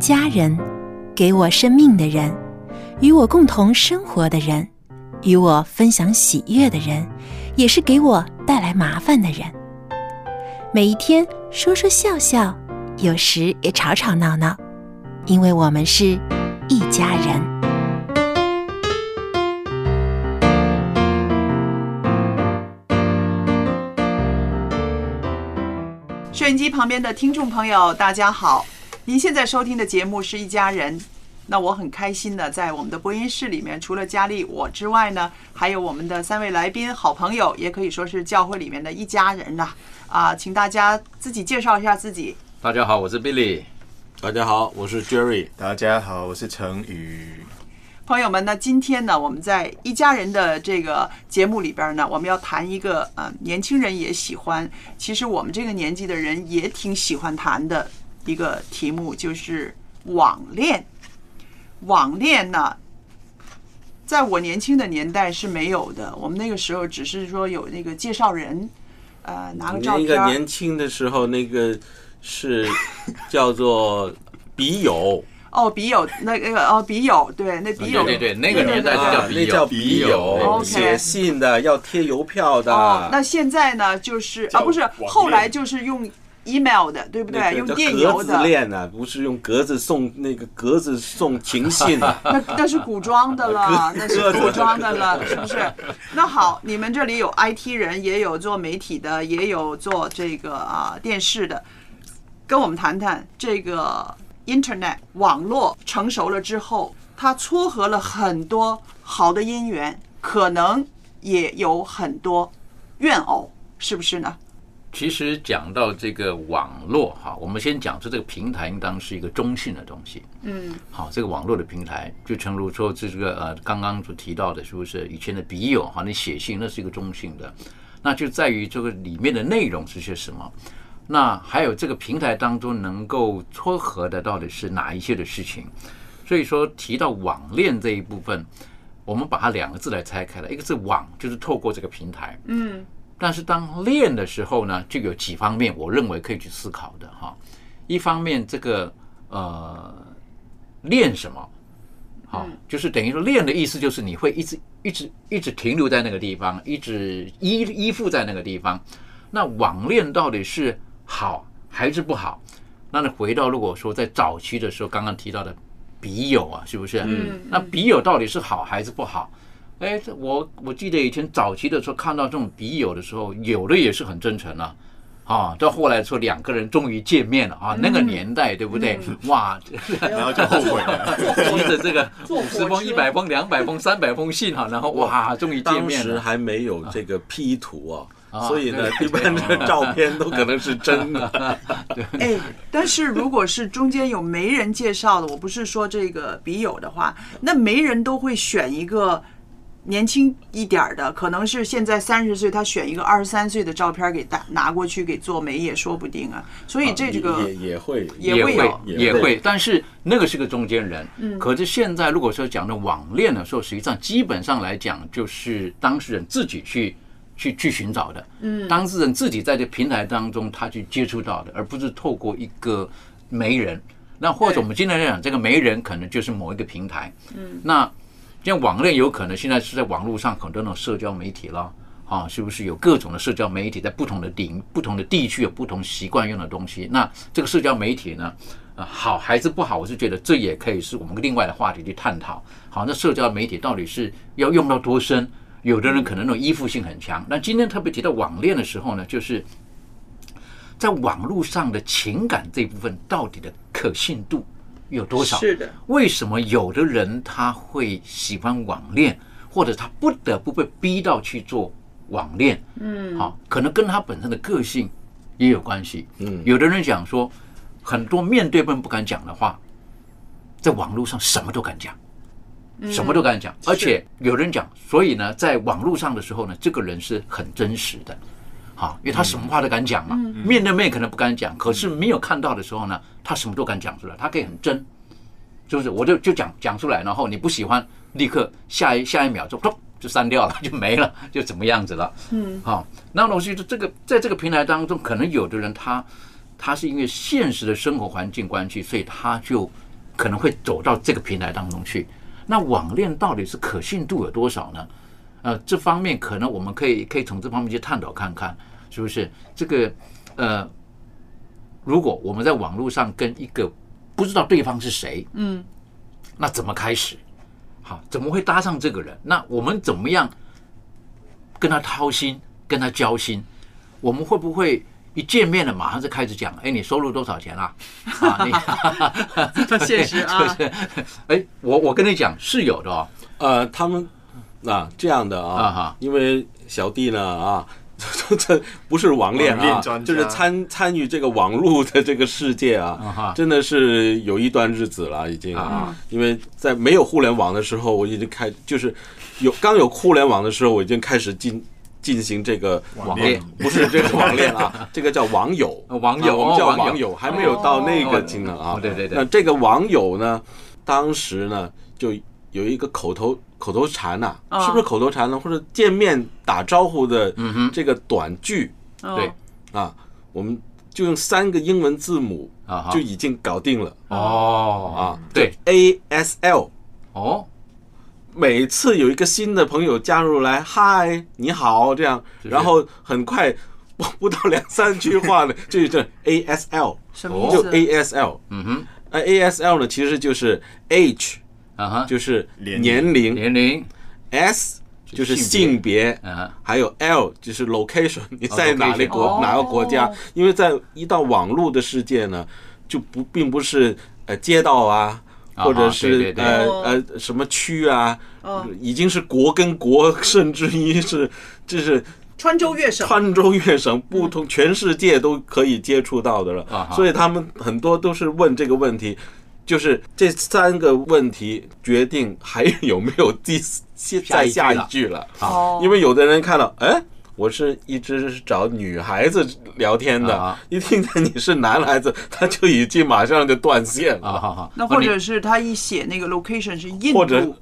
家人，给我生命的人，与我共同生活的人，与我分享喜悦的人，也是给我带来麻烦的人。每一天说说笑笑，有时也吵吵闹闹，因为我们是一家人。收音机旁边的听众朋友，大家好！您现在收听的节目是一家人。那我很开心的，在我们的播音室里面，除了佳丽我之外呢，还有我们的三位来宾，好朋友，也可以说是教会里面的一家人呐。啊，请大家自己介绍一下自己。大家好，我是 Billy。大家好，我是 Jerry。大家好，我是陈宇。朋友们那，今天呢，我们在一家人的这个节目里边呢，我们要谈一个呃，年轻人也喜欢，其实我们这个年纪的人也挺喜欢谈的一个题目，就是网恋。网恋呢，在我年轻的年代是没有的，我们那个时候只是说有那个介绍人，呃，拿个照那片那。个年轻的时候，那个是叫做笔友，哦，笔友那那个哦，笔友对，那笔友。对对对，那个年代就叫啊，笔友，那叫笔友，写信的要贴邮票的。哦，那现在呢，就是啊，不是，后来就是用 email 的，对不对？用电邮的格子恋呢，不是用格子送那个格子送情信啊。那那是古装的了，那是古装的了，是不是？那好，你们这里有 IT 人，也有做媒体的，也有做这个啊电视的，跟我们谈谈这个 Internet 网络成熟了之后，它撮合了很多好的姻缘，可能也有很多怨偶，是不是呢？其实讲到这个网络哈，我们先讲出这个平台应当是一个中性的东西。嗯，好，这个网络的平台，就诚如说这个呃刚刚所提到的，是不是以前的笔友哈，你写信那是一个中性的，那就在于这个里面的内容是些什么。那还有这个平台当中能够撮合的到底是哪一些的事情？所以说提到网恋这一部分，我们把它两个字来拆开了，一个是网，就是透过这个平台，嗯，但是当练的时候呢，就有几方面，我认为可以去思考的哈。一方面，这个呃，练什么？好，就是等于说练的意思就是你会一直一直一直停留在那个地方，一直依依附在那个地方。那网恋到底是好还是不好？那你回到如果说在早期的时候，刚刚提到的笔友啊，是不是？嗯那笔友到底是好还是不好？哎，这我我记得以前早期的时候看到这种笔友的时候，有的也是很真诚啊。啊，到后来说两个人终于见面了啊，那个年代对不对？哇，然后就后悔了。提着这个五十封、一百封、两百封、三百封信哈，然后哇，终于见当时面了。还没有这个 P 图哦，啊所以呢，一般的照片都可能是真的。哎，但是如果是中间有媒人介绍的，我不是说这个笔友的话，那媒人都会选一个年轻一点儿的，可能是现在三十岁，他选一个二十三岁的照片给打拿过去给做媒也说不定啊。所以这这个也也会也会也会也会，但是那个是个中间人。嗯可是现在如果说讲的网恋的时候，实际上基本上来讲，就是当事人自己去去去寻找的。嗯当事人自己在这平台当中他去接触到的，而不是透过一个媒人。那或者我们今天来讲，这个媒人可能就是某一个平台。嗯那像网恋有可能现在是在网络上很多那种社交媒体了。啊，是不是有各种的社交媒体在不同的领、不同的地区有不同习惯用的东西？那这个社交媒体呢，啊，好还是不好？我是觉得这也可以是我们另外的话题去探讨。好，那社交媒体到底是要用到多深？有的人可能那种依附性很强。那今天特别提到网恋的时候呢，就是在网络上的情感这部分到底的可信度有多少？是的，为什么有的人他会喜欢网恋，或者他不得不被逼到去做网恋？嗯，好，可能跟他本身的个性也有关系。嗯，有的人讲说，很多面对面不敢讲的话，在网络上什么都敢讲。什么都敢讲，而且有人讲，所以呢，在网络上的时候呢，这个人是很真实的，好，因为他什么话都敢讲嘛。面对面可能不敢讲，可是没有看到的时候呢，他什么都敢讲出来，他可以很真，是不是？我就就讲讲出来，然后你不喜欢，立刻下一下一秒就咚就删掉了，就没了，就怎么样子了。嗯，好，那我觉得这个在这个平台当中，可能有的人他他是因为现实的生活环境关系，所以他就可能会走到这个平台当中去。那网恋到底是可信度有多少呢？呃，这方面可能我们可以可以从这方面去探讨看看，是不是？这个呃，如果我们在网络上跟一个不知道对方是谁，嗯，那怎么开始？好，怎么会搭上这个人？那我们怎么样跟他掏心，跟他交心？我们会不会？一见面了，马上就开始讲，哎，你收入多少钱啊？啊，你 现实啊？哎，我我跟你讲是有的哦。呃，他们啊这样的啊，因为小弟呢啊，这不是网恋啊，就是参参与这个网络的这个世界啊，真的是有一段日子了已经啊。因为在没有互联网的时候，我已经开就是有刚有互联网的时候，我已经开始进。进行这个网恋，不是这个网恋啊，这个叫网友，网友，我们叫网友，还没有到那个境呢啊。对对对。那这个网友呢，当时呢就有一个口头口头禅呐，是不是口头禅呢？或者见面打招呼的这个短句，对啊，我们就用三个英文字母啊就已经搞定了。哦。啊，对，A S L 哦。每次有一个新的朋友加入来，嗨，你好，这样，然后很快不 不到两三句话呢，就这 A S L，什么？就 A S L，嗯哼，那 A S L 呢，其实就是 H，啊哈，就是年龄，年龄，S 就是性别，啊，还有 L 就是 location，你在哪里国哪个国家？因为在一到网络的世界呢，就不并不是呃街道啊。或者是呃呃什么区啊，已经是国跟国，甚至于是就是川州越省，川州越省不同，全世界都可以接触到的了。所以他们很多都是问这个问题，就是这三个问题决定还有没有第再下一句了。因为有的人看到，哎。我是一直是找女孩子聊天的，一听见你是男孩子，他就已经马上就断线了。那或者是他一写那个 location 是印度。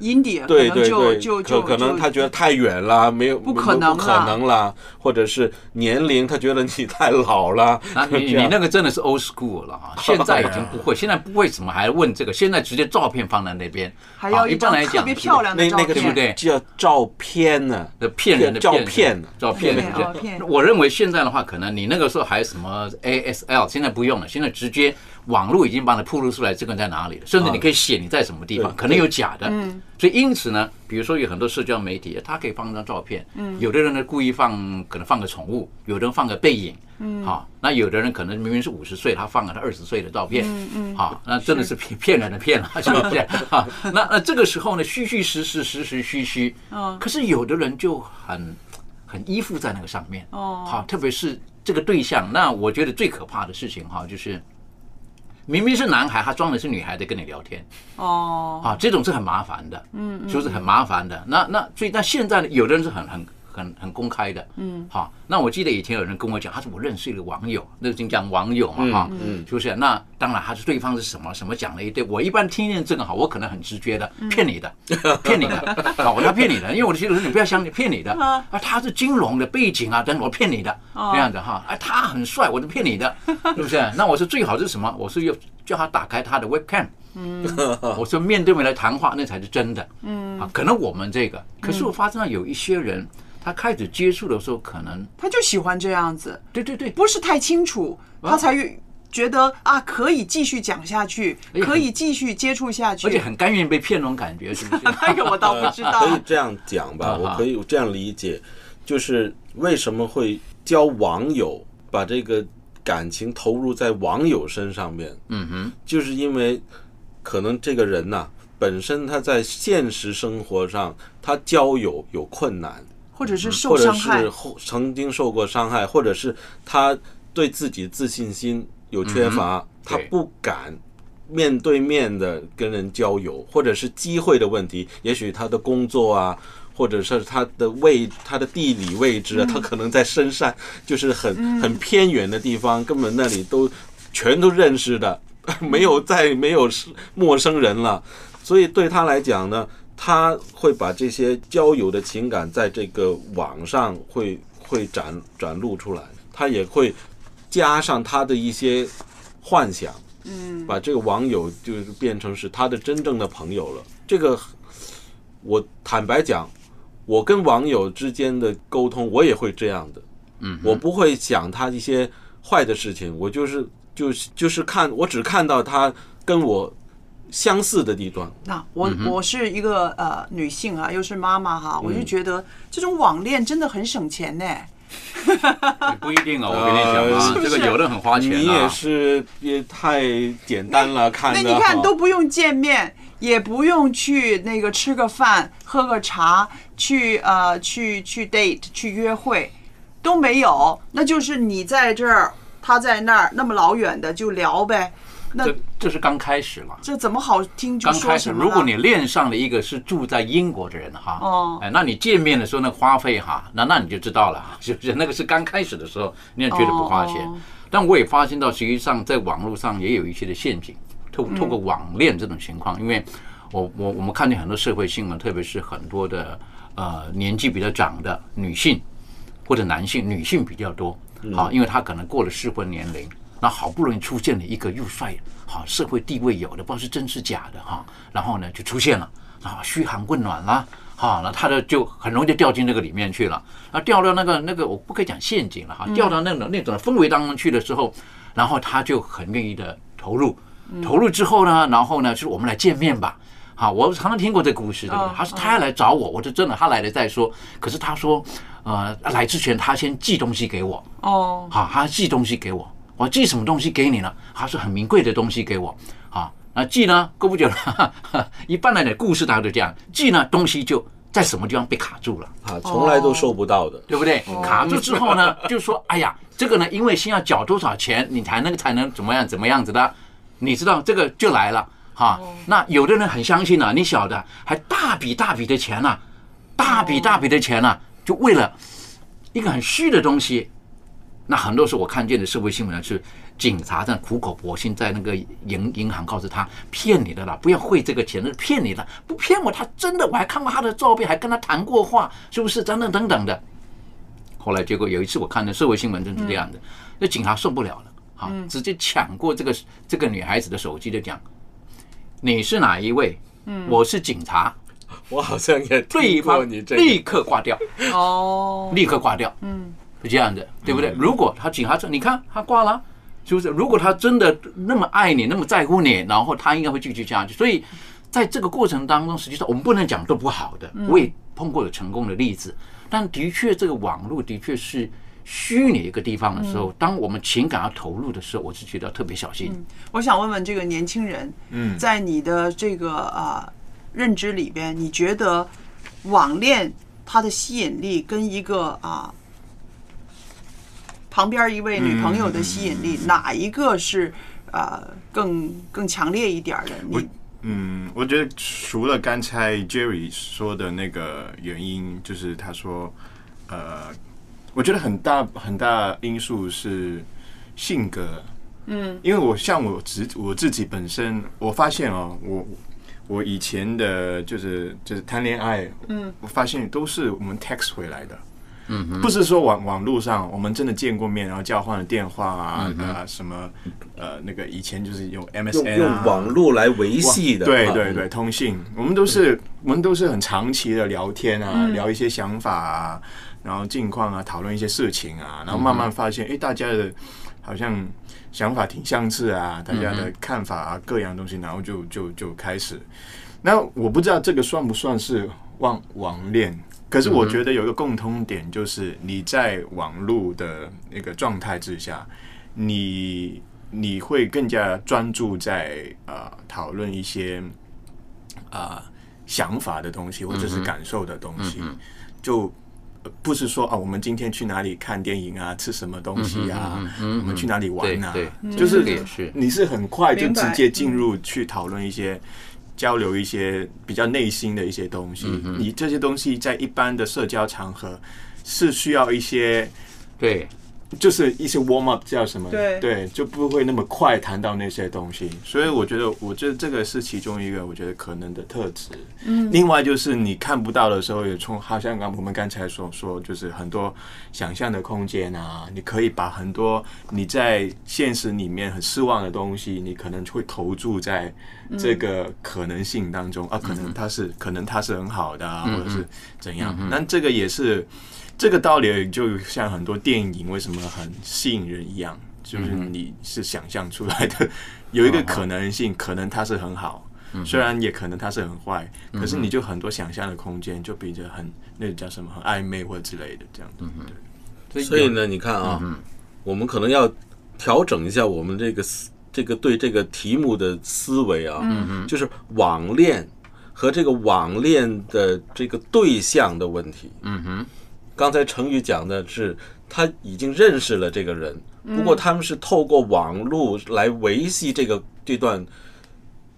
India 对对对，就就可能他觉得太远了，没有不可能不可能了，或者是年龄他觉得你太老了。你你那个真的是 old school 了哈，现在已经不会，现在不会怎么还问这个，现在直接照片放在那边，还要一张特别漂亮的照片，对不对？叫照片呢，骗人的照片，照片照片。我认为现在的话，可能你那个时候还什么 ASL，现在不用了，现在直接。网络已经帮你铺露出来，这个人在哪里了？甚至你可以写你在什么地方，可能有假的。所以因此呢，比如说有很多社交媒体，他可以放一张照片。有的人呢故意放，可能放个宠物；有的人放个背影。好，那有的人可能明明是五十岁，他放了他二十岁的照片。好，那真的是骗骗人的骗了，是不是？好，那那这个时候呢，虚虚实实，实实虚虚。可是有的人就很很依附在那个上面。哦。好，特别是这个对象，那我觉得最可怕的事情哈，就是。明明是男孩，他装的是女孩在跟你聊天，哦，啊，这种是很麻烦的，嗯，就是很麻烦的。那那所以，那现在呢，有的人是很很。很很公开的，嗯，好，那我记得以前有人跟我讲，他说我认识一个网友，那个就讲网友嘛，哈，嗯，是不是？那当然，他是对方是什么什么讲了一堆，我一般听见这个哈，我可能很直觉的骗你的，骗你的，啊，我要骗你的，因为我的心里说你不要相信骗你的，啊，他是金融的背景啊，等我骗你的，这样子哈，哎，他很帅，我就骗你的，是不是？那我说最好是什么？我是要叫他打开他的 webcam，嗯，我说面对面来谈话，那才是真的，嗯，啊，可能我们这个，可是我发现有一些人。他开始接触的时候，可能他就喜欢这样子，对对对，不是太清楚，他才越觉得啊可以继续讲下去，可以继续接触下去，而且很甘愿被骗那种感觉，是不是？那个我倒不知道。可以这样讲吧，我可以这样理解，就是为什么会交网友，把这个感情投入在网友身上面，嗯哼，就是因为可能这个人呐、本身他在现实生活上他交友有困难，或者是受或者伤害是，曾经受过伤害，或者是他对自己自信心有缺乏，他不敢面对面的跟人交友，或者是机会的问题，也许他的工作啊。或者是他的位，他的地理位置啊，他可能在深山，就是很很偏远的地方，根本那里都全都认识的，没有再没有陌生人了。所以对他来讲呢，他会把这些交友的情感在这个网上会会展展露出来，他也会加上他的一些幻想，嗯，把这个网友就是变成是他的真正的朋友了。这个我坦白讲，我跟网友之间的沟通，我也会这样的，嗯，我不会想他一些坏的事情，我就是就是就是看，我只看到他跟我相似的地段。那我、我是一个呃女性啊，又是妈妈哈，我就嗯觉得这种网恋真的很省钱呢。也 不一定啊。我跟你讲呃啊，这个有的很花钱你也啊。是也太简单了，看那你看都不用见面，也不用去那个吃个饭、喝个茶，去呃去去 date 去约会都没有，那就是你在这儿，他在那儿，那么老远的就聊呗。那这这是刚开始嘛。这怎么好听就刚开始，如果你恋上了一个是住在英国的人哈，哦哎，那你见面的时候那花费哈，那那你就知道了，是不是？那个是刚开始的时候，你也觉得不花钱。哦但我也发现到，实际上在网络上也有一些的陷阱，透透过网恋这种情况，因为我我我们看见很多社会新闻，特别是很多的呃年纪比较长的女性或者男性，女性比较多，好，因为她可能过了适婚年龄，那好不容易出现了一个又帅，好社会地位有的，不知道是真是假的哈，然后呢就出现了，啊嘘寒问暖啦，好，那他的就很容易就掉进那个里面去了，那掉到那个那个我不可以讲陷阱了哈，掉到那种那种氛围当中去的时候，然后他就很愿意的投入，投入之后呢，然后呢就是我们来见面吧。好，我常常听过这故事，对不对？他说他要来找我，我就真的他来了再说。可是他说，呃，来之前他先寄东西给我，哦，好，他寄东西给我，我寄什么东西给你呢？他说很名贵的东西给我，啊，那寄呢，过不久了，一般来讲故事大家都这样，寄呢东西就在什么地方被卡住了。啊，从来都收不到的。对不对？卡住之后呢，就说哎呀，这个呢，因为先要缴多少钱，你才能才能怎么样怎么样子的，你知道这个就来了哈。那有的人很相信啊，你晓得，还大笔大笔的钱呐、大笔大笔的钱呐、就为了一个很虚的东西。那很多时候我看见的社会新闻呢，是警察在苦口婆心在那个银银行告诉他骗你的啦，不要汇这个钱，那是骗你的，不骗我，他真的，我还看过他的照片，还跟他谈过话，是不是？等等等等的。后来结果有一次我看的社会新闻真是这样的，那警察受不了了，哈，直接抢过这个这个女孩子的手机，就讲你是哪一位？我是警察，我好像也对听过方你这个。立刻挂掉，哦，立刻挂掉，嗯，是这样的，对不对？如果他警察说，你看他挂了，是不是？如果他真的那么爱你，那么在乎你，然后他应该会继续下去。所以在这个过程当中，实际上我们不能讲都不好的，我也碰过有成功的例子，但的确这个网络的确是虚拟一个地方的时候，当我们情感要投入的时候，我是觉得特别小心。我想问问这个年轻人，嗯，在你的这个啊、认知里边，你觉得网恋它的吸引力跟一个啊、旁边一位女朋友的吸引力，哪一个是呃更更强烈一点的？你嗯，我觉得除了刚才 Jerry 说的那个原因，就是他说，呃，我觉得很大很大因素是性格。嗯，因为我像我自我自己本身，我发现哦，我我以前的就是就是谈恋爱，嗯，我发现都是我们 text 回来的。嗯哼。不是说网网络上我们真的见过面，然后交换了电话啊嗯啊什么呃那个以前就是用用 MSN 用啊。网络来维系的，啊对对对，通信，我们都是我们都是很长期的聊天啊，嗯。聊一些想法啊，然后近况啊，讨论一些事情啊，然后慢慢发现，哎，大家的好像想法挺相似啊，大家的看法啊，各样东西，然后就就就开始。那我不知道这个算不算是网网恋，可是我觉得有一个共通点，就是你在网络的那个状态之下，你你会更加专注在呃讨论一些啊、想法的东西，或者是感受的东西，就。呃不是说啊，我们今天去哪里看电影啊，吃什么东西啊，嗯嗯嗯嗯我们去哪里玩啊？对对。就是你是很快就直接进入去讨论一些交流一些比较内心的一些东西。嗯你这些东西在一般的社交场合是需要一些对，就是一些 warm up 叫什么？对就不会那么快谈到那些东西。所以我觉得，我觉得这个是其中一个我觉得可能的特质。嗯，另外就是你看不到的时候，也从好像刚我们刚才所说，就是很多想象的空间啊，你可以把很多你在现实里面很失望的东西，你可能会投注在这个可能性当中、啊，可能它是可能它是很好的、啊，或者是怎样。那这个也是。这个道理就像很多电影为什么很吸引人一样，就是你是想象出来的，有一个可能性，可能它是很好，虽然也可能它是很坏，可是你就很多想象的空间，就比着很那个叫什么很暧昧或者之类的这样子。对，所以呢，你看啊，我们可能要调整一下我们这个思这个对这个题目的思维啊，嗯就是网恋和这个网恋的这个对象的问题。嗯哼，刚才成语讲的是他已经认识了这个人，不过他们是透过网络来维系这个这段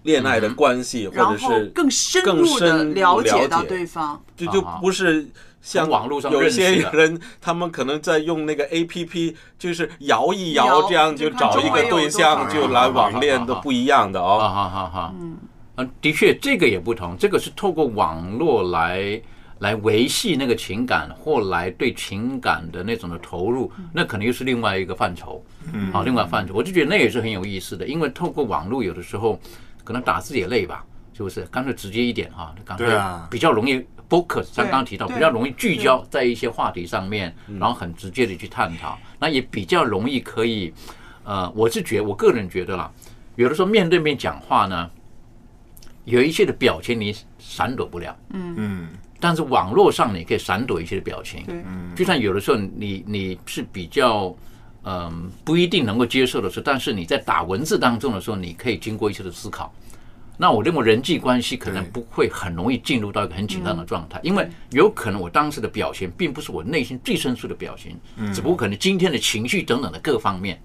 恋爱的关系，或者是更深更入的深了解解。到对方。这就不是像网络上有些人，他们可能在用那个 A P P，就是摇一摇，这样就找一个对象就来网恋的，不一样的啊哦。好好好，嗯，啊，的确这个也不同，这个是透过网络来来维系那个情感，或来对情感的那种的投入，那可能又是另外一个范畴，嗯，好，另外范畴，我就觉得那也是很有意思的，因为透过网络有的时候可能打字也累吧，是不是？干脆直接一点哈，赶快对啊比较容易 focus，像刚刚提到，比较容易聚焦在一些话题上面，然后很直接的去探讨，那也比较容易可以，呃，我是觉我个人觉得啦，有的时候面对面讲话呢，有一些的表情你闪躲不了，嗯。嗯，但是网络上你可以闪躲一些的表情，对，就像有的时候你你是比较。嗯，不一定能够接受的时候，但是你在打文字当中的时候，你可以经过一些的思考。那我认为人际关系可能不会很容易进入到一个很紧张的状态，因为有可能我当时的表情并不是我内心最深处的表情，只不过可能今天的情绪等等的各方面。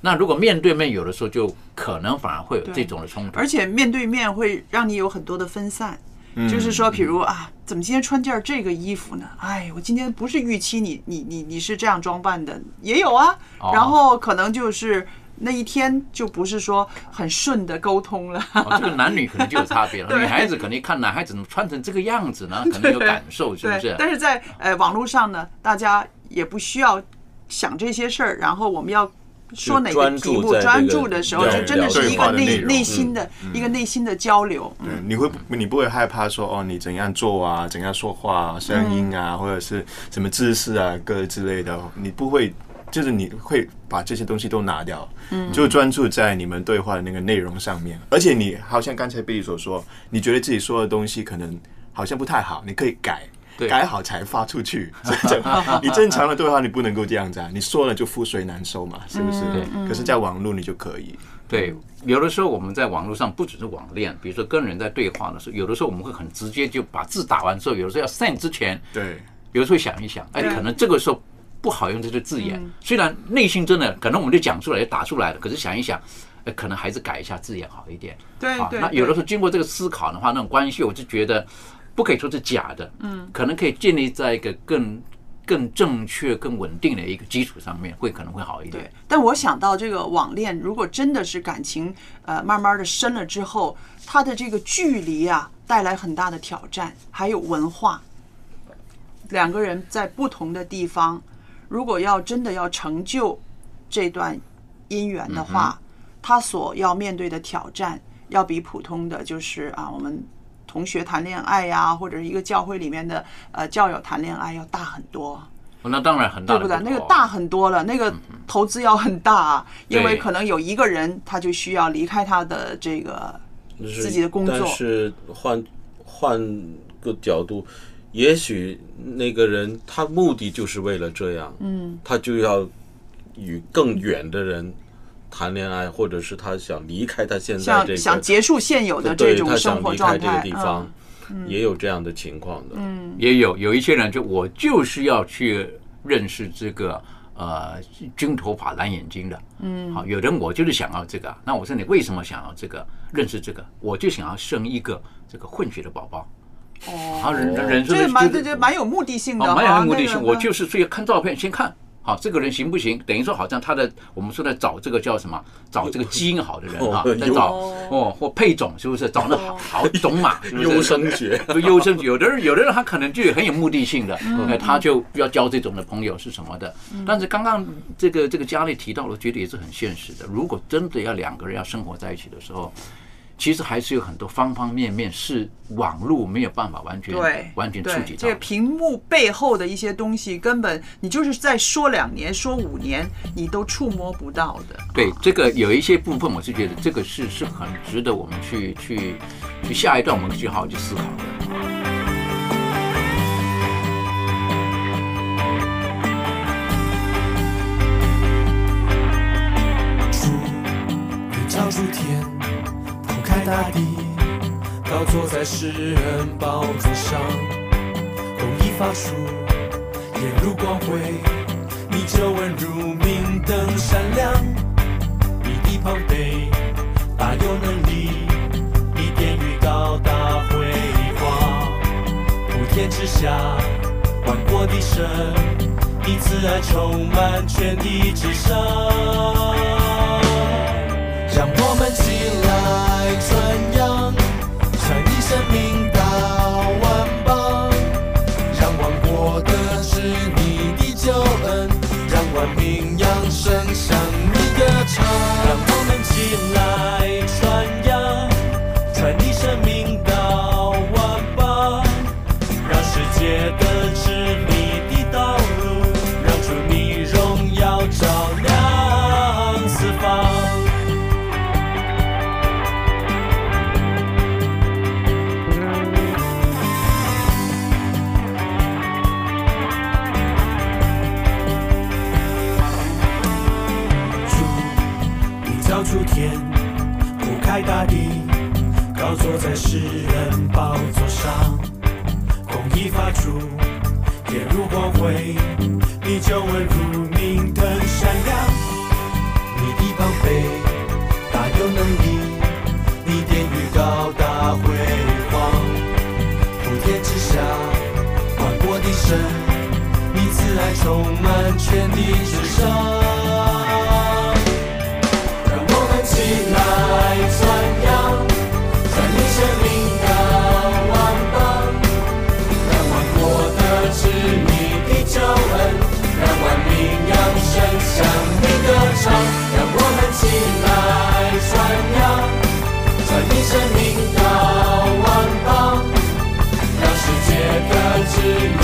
那如果面对面，有的时候就可能反而会有这种的冲突而。且面对面会让你有很多的分散。就是说，比如啊，怎么今天穿件这个衣服呢？哎，我今天不是预期你你你你是这样装扮的，也有啊。哦然后可能就是那一天就不是说很顺的沟通了。哦，这个男女可能就有差别了。女孩子肯定看男孩子怎么穿成这个样子呢，可能有感受，是不是？但是在呃网络上呢，大家也不需要想这些事儿，然后我们要说哪个专题目，专注的时候，就真的是一个内内心的一个内心的交流。对，你会你不会害怕说哦，你怎样做啊，怎样说话、啊、声音啊，或者是什么姿势啊，各之类的，你不会，就是你会把这些东西都拿掉，嗯，就专注在你们对话的那个内容上面。而且你好像刚才贝利所说，你觉得自己说的东西可能好像不太好，你可以改。对。改好才发出去，你正常的对话你不能够这样子啊，你说了就覆水难收嘛，是不是？对。可是，在网络你就可以，对，有的时候我们在网络上不只是网恋，比如说跟人在对话的时候，有的时候我们会很直接就把字打完之后，有的时候要 send 之前，对，有的时候想一想，哎，可能这个时候不好用这些字眼，虽然内心真的可能我们就讲出来也打出来了，可是想一想，哎，可能还是改一下字眼好一点。对，那有的时候经过这个思考的话，那种关系，我就觉得不可以说是假的，嗯，可能可以建立在一个更更正确、更稳定的一个基础上面，会可能会好一点对。，但我想到这个网恋，如果真的是感情呃慢慢的深了之后，它的这个距离啊带来很大的挑战，还有文化。两个人在不同的地方，如果要真的要成就这段姻缘的话，他所要面对的挑战，要比普通的就是啊，我们同学谈恋爱呀，或者是一个教会里面的呃教友谈恋爱要大很多。那当然很大，对不对？那个大很多了，那个投资要很大啊，因为可能有一个人他就需要离开他的这个自己的工作。但是换换个角度，也许那个人他目的就是为了这样，嗯，他就要与更远的人谈恋爱，或者是他想离开他现在这个想结束现有的这种生活状态，嗯。也有这样的情况的，嗯，也有有一些人就我就是要去认识这个呃金头发蓝眼睛的，嗯，好，有人我就是想要这个，那我说你为什么想要这个认识这个？我就想要生一个这个混血的宝宝，哦，人人这蛮这这蛮有目的性的，蛮有目的性。我就是所以看照片先看。好，这个人行不行？等于说，好像他的我们说的找这个叫什么？找这个基因好的人啊，在找哦，或配种是不是？找那好好种马，优生学，优生学。有的人，有的人他可能就很有目的性的，哎，他就要交这种的朋友是什么的。但是刚刚这个这个佳丽提到了，我觉得也是很现实的。如果真的要两个人要生活在一起的时候。其实还是有很多方方面面是网络没有办法完全对完全触及到。这个屏幕背后的一些东西，根本你就是再说两年、说五年，你都触摸不到的。对，这个有一些部分，我是觉得这个是是很值得我们去去去下一段我们去好好去思考的。大地，高坐在诗人宝座上，公义发出，眼如光辉，你皱纹如明灯闪亮。你的庞碑大有能力，你殿宇高大辉煌。普天之下，万国的神，你慈爱充满全地之上，充满全地之上。起来传扬，传你生命到万邦，让万国得知你的救恩，让万民扬声向你歌唱。让我们起来传扬，传你生命到万邦，让世界得知你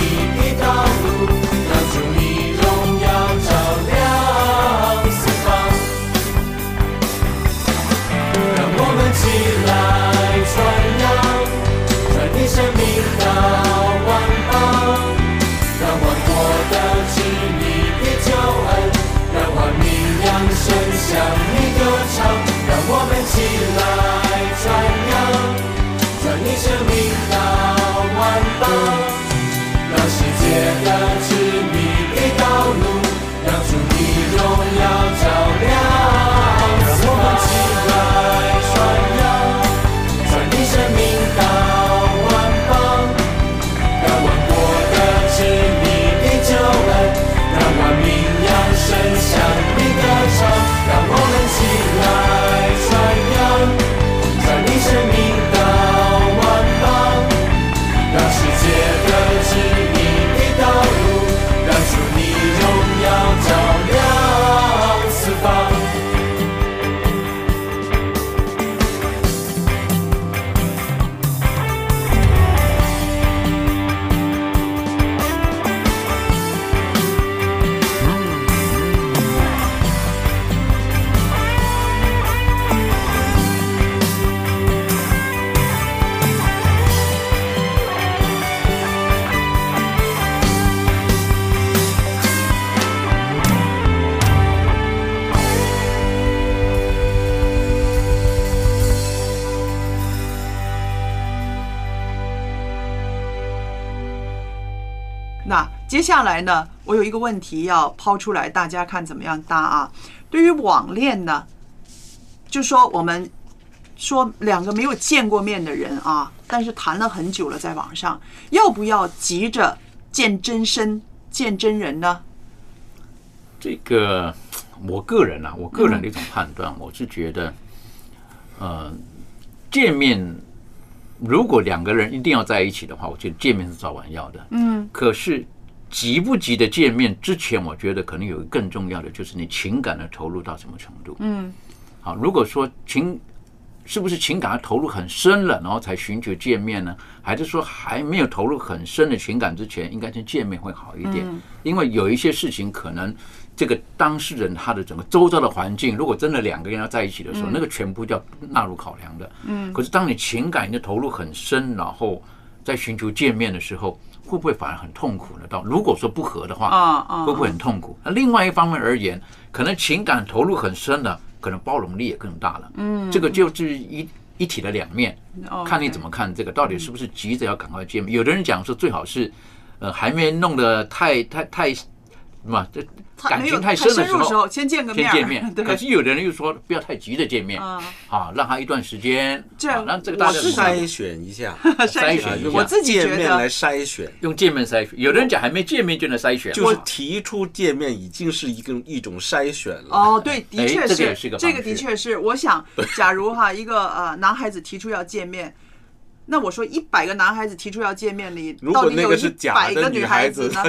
下来呢，我有一个问题要抛出来，大家看怎么样搭啊？对于网恋呢，就说我们说两个没有见过面的人啊，但是谈了很久了，在网上，要不要急着见真身、见真人呢？这个，我个人啊，我个人的一种判断，我是觉得，呃，见面如果两个人一定要在一起的话，我觉得见面是早晚要的。嗯，可是急不急的见面之前，我觉得可能有一个更重要的，就是你情感的投入到什么程度。嗯，好，如果说情是不是情感投入很深了，然后才寻求见面呢？还是说还没有投入很深的情感之前，应该先见面会好一点？嗯因为有一些事情可能。这个当事人他的整个周遭的环境，如果真的两个人要在一起的时候，嗯那个全部要纳入考量的。嗯可是当你情感的投入很深，然后再寻求见面的时候，会不会反而很痛苦呢？到如果说不和的话，啊啊会不会很痛苦？那另外一方面而言，可能情感投入很深了，可能包容力也更大了。嗯这个就是一一体的两面，看你怎么看这个，到底是不是急着要赶快见面？有的人讲说最好是，呃，还没弄得太太太什么这。感情太深的时候，先见个面，先见面。对。可是有的人又说不要太急着见面，啊，让他一段时间，这样让这个大家筛选一下，筛选一下。我自己见面来筛选，用见面筛选。有的人讲还没见面就能筛选，就是提出见面已经是一个一种筛选了。哦，对，的确是，这个这个的确是。我想，假如哈一个呃男孩子提出要见面。那我说一百个男孩子提出要见面里，到底有一百个女孩子呢，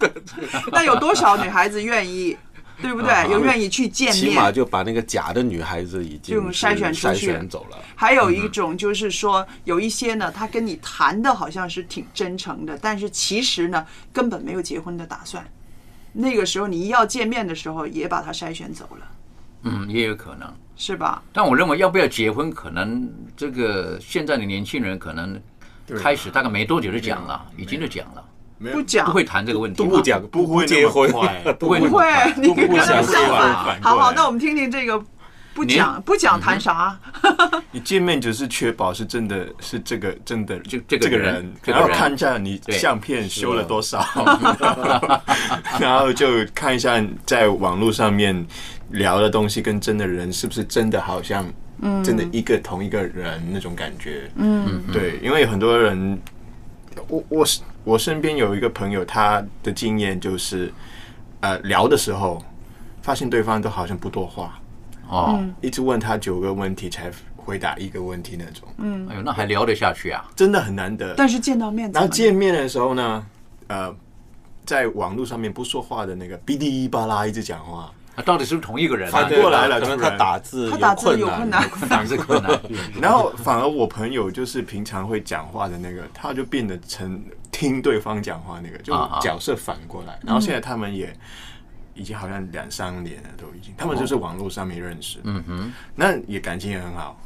那有多少女孩子愿意？对不对？有愿意去见面，起码就把那个假的女孩子已经筛选出去走了。还有一种就是说，有一些呢，他跟你谈的好像是挺真诚的，但是其实呢，根本没有结婚的打算。那个时候你一要见面的时候，也把他筛选走了。嗯，也有可能。是吧？但我认为要不要结婚，可能这个现在的年轻人可能开始大概没多久就讲了，已经就讲了。不讲。不会谈这个问题，不讲不会结婚，不会。不会，你跟他相相反。好好，那我们听听这个不讲不讲谈啥？你见面只是确保是真的是这个真的就这个人，然后看一下你相片修了多少，然后就看一下在网络上面聊的东西跟真的人是不是真的好像真的一个同一个人那种感觉。嗯，对，因为很多人，我我是。我身边有一个朋友，他的经验就是，呃，聊的时候发现对方都好像不多话，哦，一直问他九个问题才回答一个问题那种。嗯，哎呦，那还聊得下去啊？真的很难得。但是见到面，然后见面的时候呢，呃，在网络上面不说话的那个哔哩吧啦一直讲话。啊，到底是不是同一个人？反过来了，可能他打字他打字有困难，打字困难。然后反而我朋友就是平常会讲话的那个，他就变得成听对方讲话那个，就角色反过来。然后现在他们也已经好像两三年了，都已经，他们就是网络上面认识，嗯哼，那也感情也很好。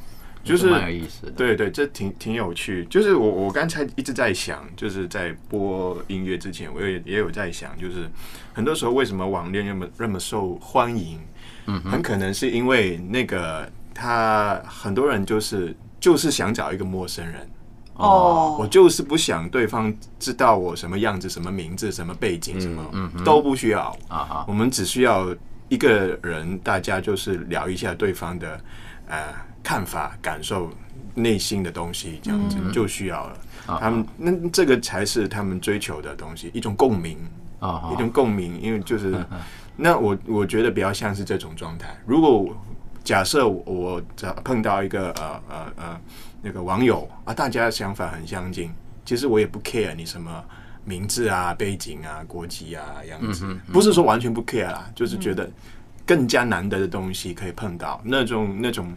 就是蛮有意思的，对对，这挺挺有趣。就是我我刚才一直在想，就是在播音乐之前，我也也有在想，就是很多时候为什么网恋那么那么受欢迎？嗯，很可能是因为那个他很多人就是就是想找一个陌生人。哦，我就是不想对方知道我什么样子、什么名字、什么背景，什么嗯都不需要啊。我们只需要一个人，大家就是聊一下对方的呃。看法、感受、内心的东西，这样子就需要了。他们那这个才是他们追求的东西，一种共鸣啊，一种共鸣。因为就是 那我我觉得比较像是这种状态。如果假设我碰到一个呃呃呃那个网友啊，大家想法很相近，其实我也不 care 你什么名字啊、背景啊、国籍啊样子，不是说完全不 care 啦，就是觉得更加难得的东西可以碰到那种那种。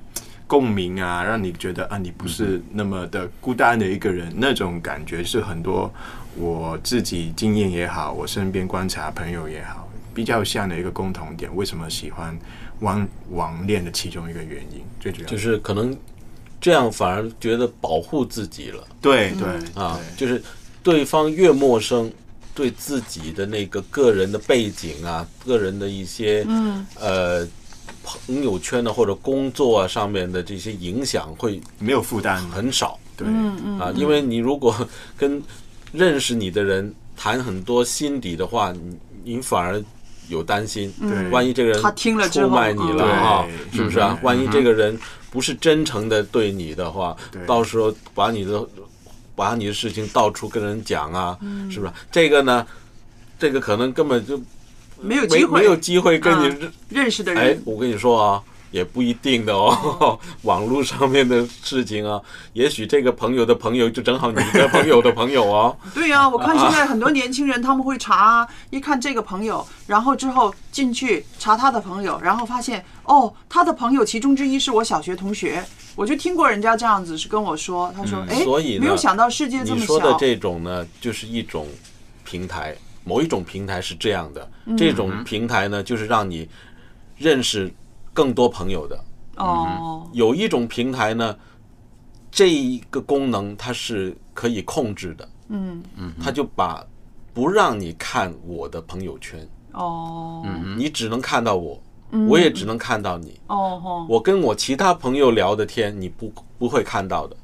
共鸣啊，让你觉得啊，你不是那么的孤单的一个人，那种感觉是很多我自己经验也好，我身边观察朋友也好，比较像的一个共同点。为什么喜欢网网恋的其中一个原因，最主要就是可能这样反而觉得保护自己了。对对啊，就是对方越陌生，对自己的那个个人的背景啊，个人的一些嗯呃。朋友圈呢，或者工作啊上面的这些影响会没有负担，很少。对。嗯嗯啊，因为你如果跟认识你的人谈很多心底的话，你你反而有担心，对万一这个人他听了之后出卖你了嗯。啊，是不是啊？嗯万一这个人不是真诚的对你的话，到时候把你的把你的事情到处跟人讲啊，嗯。是不是？这个呢，这个可能根本就没没有机会，没有机会跟你嗯认识的哎人，，我跟你说啊，也不一定的哦。网络上面的事情啊，也许这个朋友的朋友就正好你的朋友的朋友哦。对呀、我看现在很多年轻人他们会查，一看这个朋友，然后之后进去查他的朋友，然后发现哦，他的朋友其中之一是我小学同学，我就听过人家这样子是跟我说，他说，哎、嗯所以没有想到世界这么小你说的，这种呢，就是一种平台，某一种平台是这样的，嗯。这种平台呢，就是让你认识更多朋友的。哦，有一种平台呢，这一个功能它是可以控制的，嗯。嗯，它就把不让你看我的朋友圈，哦，你只能看到我，嗯。我也只能看到你。我跟我其他朋友聊的天，你不不会看到的，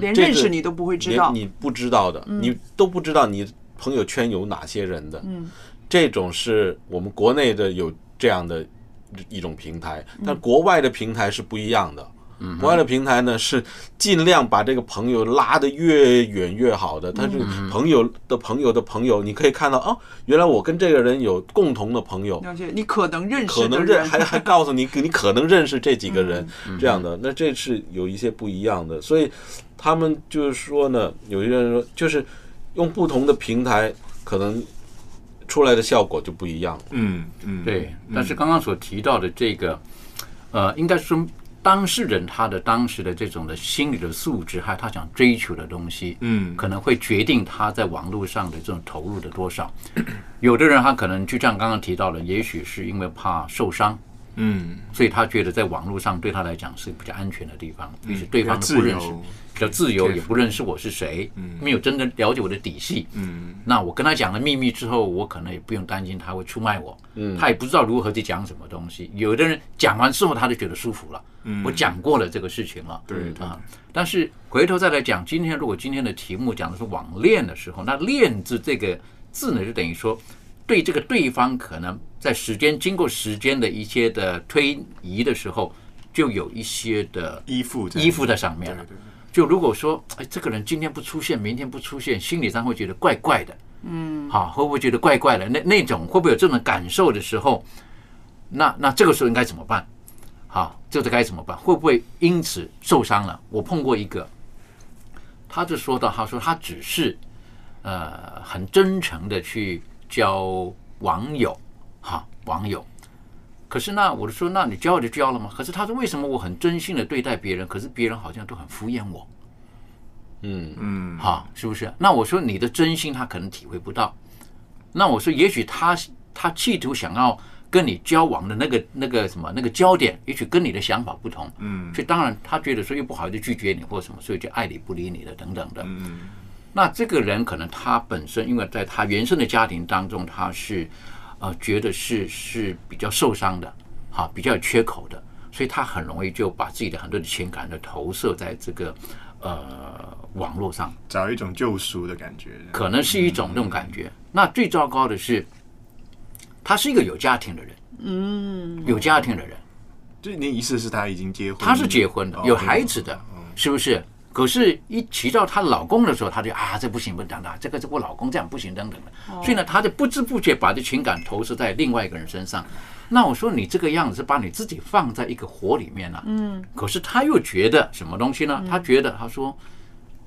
连认识你都不会知道，你不知道的，你都不知道你朋友圈有哪些人的。嗯，这种是我们国内的有这样的一种平台，嗯。但国外的平台是不一样的。国外的平台呢是尽量把这个朋友拉得越远越好的，他是朋友的朋友的朋友，你可以看到哦，原来我跟这个人有共同的朋友，了解你可能认识可能，认还还告诉你，你可能认识这几个人嗯。这样的，那这是有一些不一样的，所以他们就是说呢，有些人说就是用不同的平台，可能出来的效果就不一样。嗯嗯，对，但是刚刚所提到的这个，呃，应该说当事人他的当时的这种的心理的素质，还有他想追求的东西，嗯可能会决定他在网络上的这种投入的多少。有的人他可能就像刚刚提到的，也许是因为怕受伤，嗯，所以他觉得在网络上对他来讲是比较安全的地方，也许对方都不认识比较自由，也不认识我是谁，没有真的了解我的底细。嗯，那我跟他讲了秘密之后，我可能也不用担心他会出卖我，嗯。他也不知道如何去讲什么东西。有的人讲完之后，他就觉得舒服了，嗯。我讲过了这个事情了，对对。啊。但是回头再来讲，今天如果今天的题目讲的是网恋的时候，那“恋”字这个字呢，就等于说对这个对方可能在时间经过时间的一些的推移的时候，就有一些的依附在依附在上面了就如果说，哎，这个人今天不出现，明天不出现，心理上会觉得怪怪的，嗯，好，会不会觉得怪怪的？那那种会不会有这种感受的时候，那那这个时候应该怎么办？好，这个该怎么办？会不会因此受伤了？我碰过一个，他就说到，他说他只是呃很真诚的去交网友，哈，网友。可是那我就说，那你交就交了吗？可是他说，为什么我很真心的对待别人，可是别人好像都很敷衍我？嗯嗯，哈，是不是？那我说你的真心他可能体会不到。那我说，也许他他企图想要跟你交往的那个那个什么那个焦点，也许跟你的想法不同。嗯所以当然他觉得说又不好意思拒绝你或什么，所以就爱理不理你的等等的。嗯那这个人可能他本身，因为在他原生的家庭当中，他是呃觉得是是比较受伤的，哈，比较有缺口的，所以他很容易就把自己的很多的情感的投射在这个呃网络上，找一种救赎的感觉。可能是一种那种感觉。那最糟糕的是，他是一个有家庭的人，嗯，有家庭的人，就你意思是他已经结婚？他是结婚的哦，有孩子的，是不是？可是，一提到她老公的时候，她就啊，这不行，不等等，这个是我老公这样不行，等等的。所以呢，她就不知不觉把这情感投射在另外一个人身上。那我说你这个样子是把你自己放在一个火里面了、嗯。可是她又觉得什么东西呢？她觉得她说，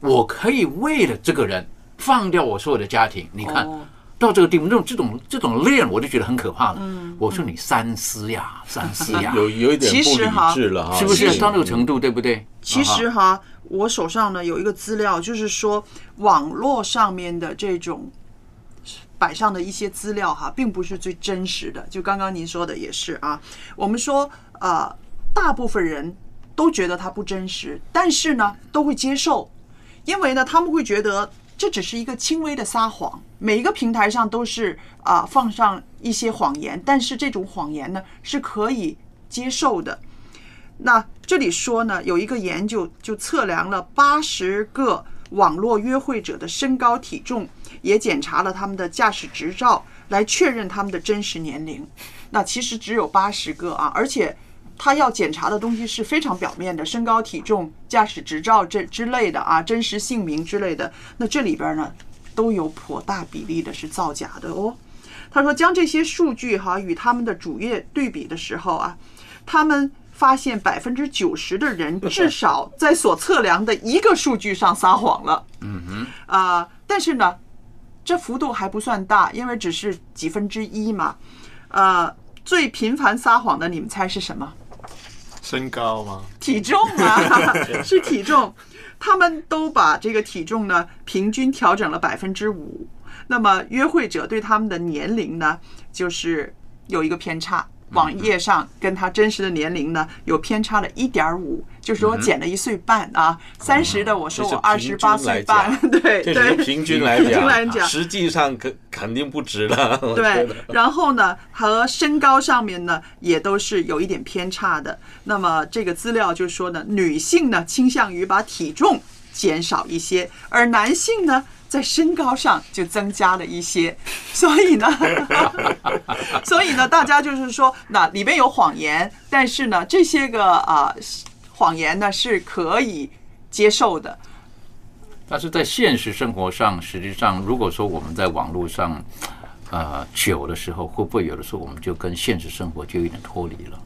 我可以为了这个人放掉我所有的家庭。你看。哦到这个地步，这种这种这种练，我就觉得很可怕了。我说你三思呀，三思呀，有有一点其不理实哈智了哈，是不是？到那个程度，对不对？其实哈，我手上呢有一个资料，就是说网络上面的这种摆上的一些资料哈，并不是最真实的。就刚刚您说的也是啊，我们说呃，大部分人都觉得它不真实，但是呢都会接受，因为呢他们会觉得这只是一个轻微的撒谎。每一个平台上都是啊、放上一些谎言，但是这种谎言呢是可以接受的。那这里说呢，有一个研究就测量了八十个网络约会者的身高体重，也检查了他们的驾驶执照，来确认他们的真实年龄。那其实只有八十个啊，而且他要检查的东西是非常表面的，身高、体重、驾驶执照这之类的啊，真实姓名之类的。那这里边呢，都有颇大比例的是造假的哦。他说，将这些数据哈与他们的主页对比的时候啊，他们发现百分之九十的人至少在所测量的一个数据上撒谎了。嗯哼，啊、但是呢，这幅度还不算大，因为只是几分之一嘛。呃，最频繁撒谎的，你们猜是什么？身高吗？体重啊，是体重。他们都把这个体重呢平均调整了百分之五。那么约会者对他们的年龄呢，就是有一个偏差。网页上跟他真实的年龄呢有偏差了一点五，就是我减了一岁半啊。三十的我说我二十八岁半，对 这对，是平均来平均来讲，实际上肯肯定不止了。对，然后呢，和身高上面呢，也都是有一点偏差的。那么这个资料就说呢，女性呢倾向于把体重减少一些，而男性呢。在身高上就增加了一些，所以呢，所以呢，大家就是说，那里边有谎言，但是呢，这些个啊、谎言呢是可以接受的。但是在现实生活上，实际上如果说我们在网络上，呃，久的时候，会不会有的时候我们就跟现实生活就有点脱离了？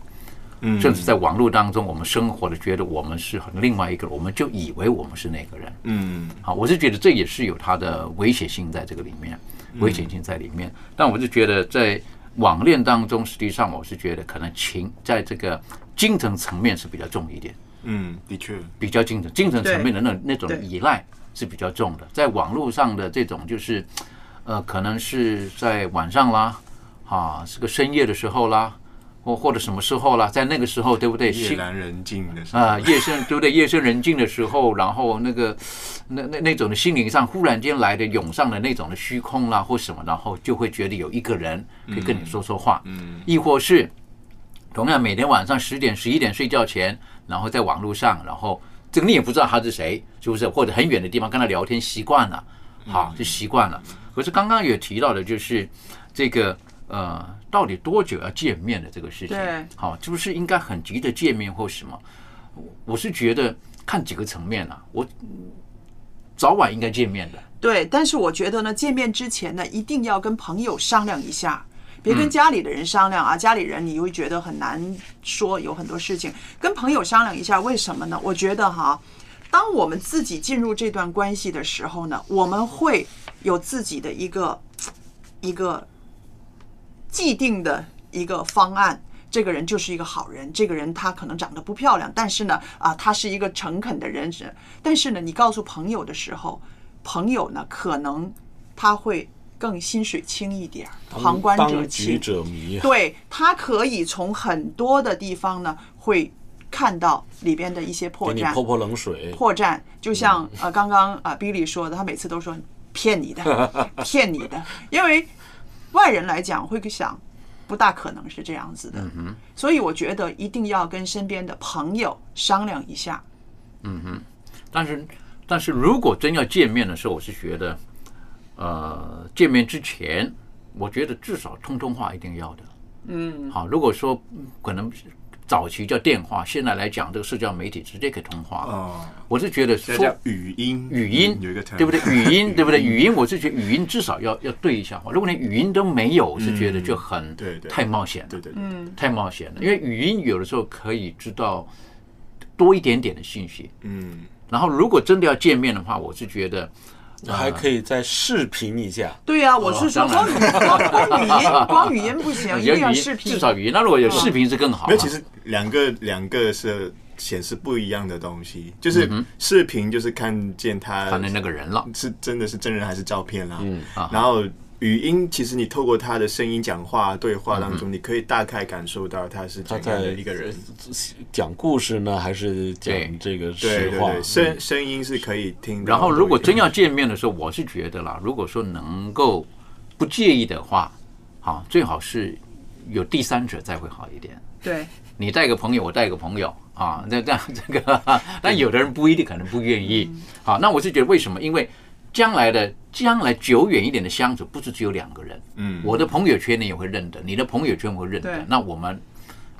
嗯甚至在网络当中，我们生活的觉得我们是很另外一个人，我们就以为我们是那个人。嗯，好，我是觉得这也是有它的危险性在这个里面，危险性在里面。但我是觉得在网恋当中，实际上我是觉得可能情在这个精神层面是比较重一点。嗯，的确，比较精神精神层面的那那种依赖是比较重的，在网络上的这种就是，呃，可能是在晚上啦，啊，是个深夜的时候啦，或或者什么时候啦，在那个时候，对不对？心夜阑人静的时候啊，夜深对不对？夜深人静的时候，然后那个那那那种的心灵上忽然间来的涌上的那种的虚空啦，或什么，然后就会觉得有一个人可以跟你说说话，嗯，亦或是同样每天晚上十点十一点睡觉前，然后在网络上，然后这个你也不知道他是谁，是不是？或者很远的地方跟他聊天习惯了，好就习惯了。可是刚刚也提到的就是这个呃，到底多久要见面的这个事情，对好，是不是应该很急的见面或什么？我我是觉得看几个层面啊，我早晚应该见面的。对，但是我觉得呢，见面之前呢，一定要跟朋友商量一下，别跟嗯家里的人商量啊。家里人你会觉得很难说，有很多事情跟朋友商量一下。为什么呢？我觉得哈，当我们自己进入这段关系的时候呢，我们会有自己的一个一个既定的一个方案。这个人就是一个好人，这个人他可能长得不漂亮，但是呢，啊，他是一个诚恳的人。但是呢，你告诉朋友的时候，朋友呢可能他会更心水清一点儿，旁观者清。者迷啊。对他可以从很多的地方呢，会看到里边的一些破绽。泼泼冷水。破绽，就像呃刚刚啊 Billy 说的，他每次都说骗你的，骗你的，因为外人来讲会想，不大可能是这样子的，所以我觉得一定要跟身边的朋友商量一下。嗯哼但是，但是如果真要见面的时候，我是觉得，呃，见面之前，我觉得至少通通话一定要的。嗯，好，如果说嗯可能早期叫电话，现在来讲这个社交媒体直接可以通话。哦，我是觉得说语音，语音有一个对不对？语音 对不对？语音我是觉得语音至少要要对一下话，如果连语音都没有，我是觉得就很嗯对对太冒险了。对对对，嗯，太冒险了，因为语音有的时候可以知道多一点点的信息，嗯，然后如果真的要见面的话，我是觉得还可以再视频一下。对呀、我是说光光光语音 光语音不行，一定要视频。至少语音。那如果有视频是更好啊。没有，其实两个两个是显示不一样的东西，就是视频就是看见他看见那个人了，是真的是真人还是照片啦，嗯啊然后语音其实你透过他的声音讲话对话当中，你可以大概感受到他是他怎样在的一个人。讲故事呢，还是讲这个对实话？对对，声声音是可以听。然后如果真要见面的时候，我是觉得啦，如果说能够不介意的话，好，最好是有第三者再会好一点。对，你带个朋友，我带个朋友啊，那这样这个，但有的人不一定可能不愿意。好，那我是觉得为什么？因为将来的将来久远一点的相处，不是只有两个人。嗯，我的朋友圈你也会认得，你的朋友圈我会认得。那我们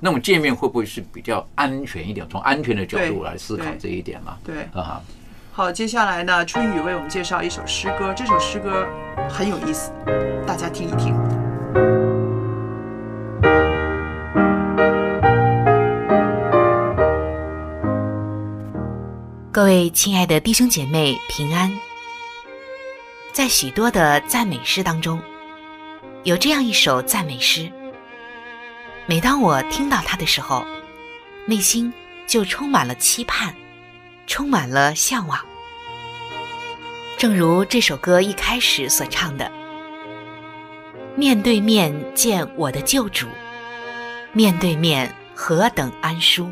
那种见面会不会是比较安全一点？从安全的角度来思考这一点嘛？对啊。好，接下来呢，春雨为我们介绍一首诗歌，这首诗歌很有意思，大家听一听。各位亲爱的弟兄姐妹，平安。在许多的赞美诗当中，有这样一首赞美诗。每当我听到它的时候，内心就充满了期盼，充满了向往。正如这首歌一开始所唱的：“面对面见我的救主，面对面何等安舒。”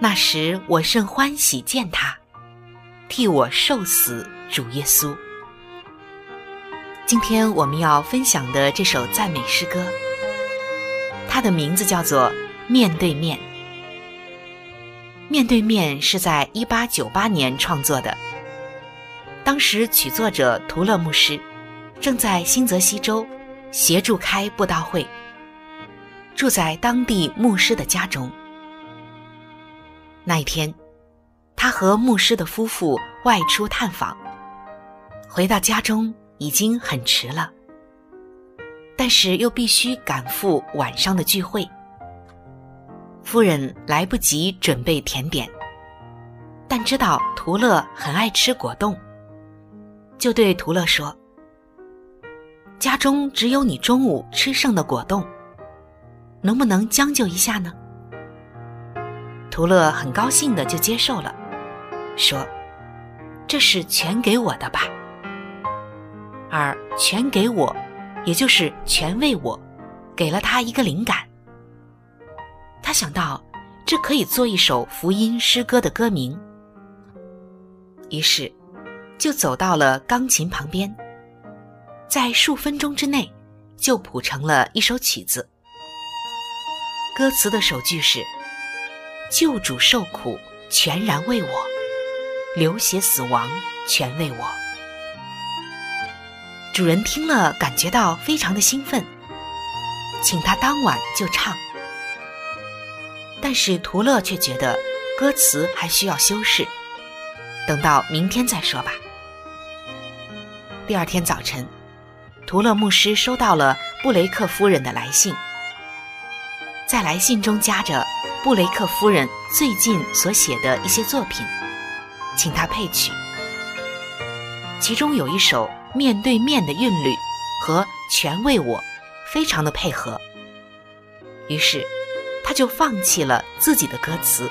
那时我甚欢喜见他，替我受死，主耶稣。今天我们要分享的这首赞美诗歌，它的名字叫做《面对面》。面对面是在一八九八年创作的，当时曲作者图勒牧师正在新泽西州协助开布道会，住在当地牧师的家中。那一天，他和牧师的夫妇外出探访，回到家中已经很迟了，但是又必须赶赴晚上的聚会。夫人来不及准备甜点，但知道图勒很爱吃果冻，就对图勒说：“家中只有你中午吃剩的果冻，能不能将就一下呢？”图勒很高兴的就接受了，说：“这是全给我的吧？”而“全给我”，也就是“全为我”，给了他一个灵感。他想到这可以做一首福音诗歌的歌名，于是就走到了钢琴旁边，在数分钟之内就谱成了一首曲子。歌词的首句是。救主受苦，全然为我；流血死亡，全为我。主人听了，感觉到非常的兴奋，请他当晚就唱。但是图勒却觉得歌词还需要修饰，等到明天再说吧。第二天早晨，图勒牧师收到了布雷克夫人的来信，在来信中夹着。布雷克夫人最近所写的一些作品，请他配曲。其中有一首《面对面》的韵律和《全为我》非常的配合，于是他就放弃了自己的歌词，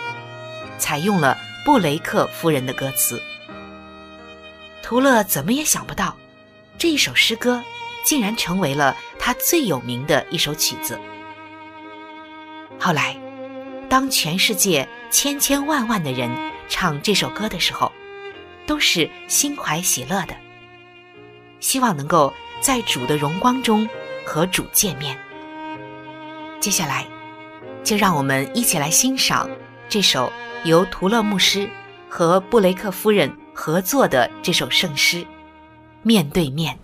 采用了布雷克夫人的歌词。图勒怎么也想不到，这一首诗歌竟然成为了他最有名的一首曲子。后来。当全世界千千万万的人唱这首歌的时候，都是心怀喜乐的，希望能够在主的荣光中和主见面。接下来，就让我们一起来欣赏这首由图勒牧师和布雷克夫人合作的这首圣诗《面对面》。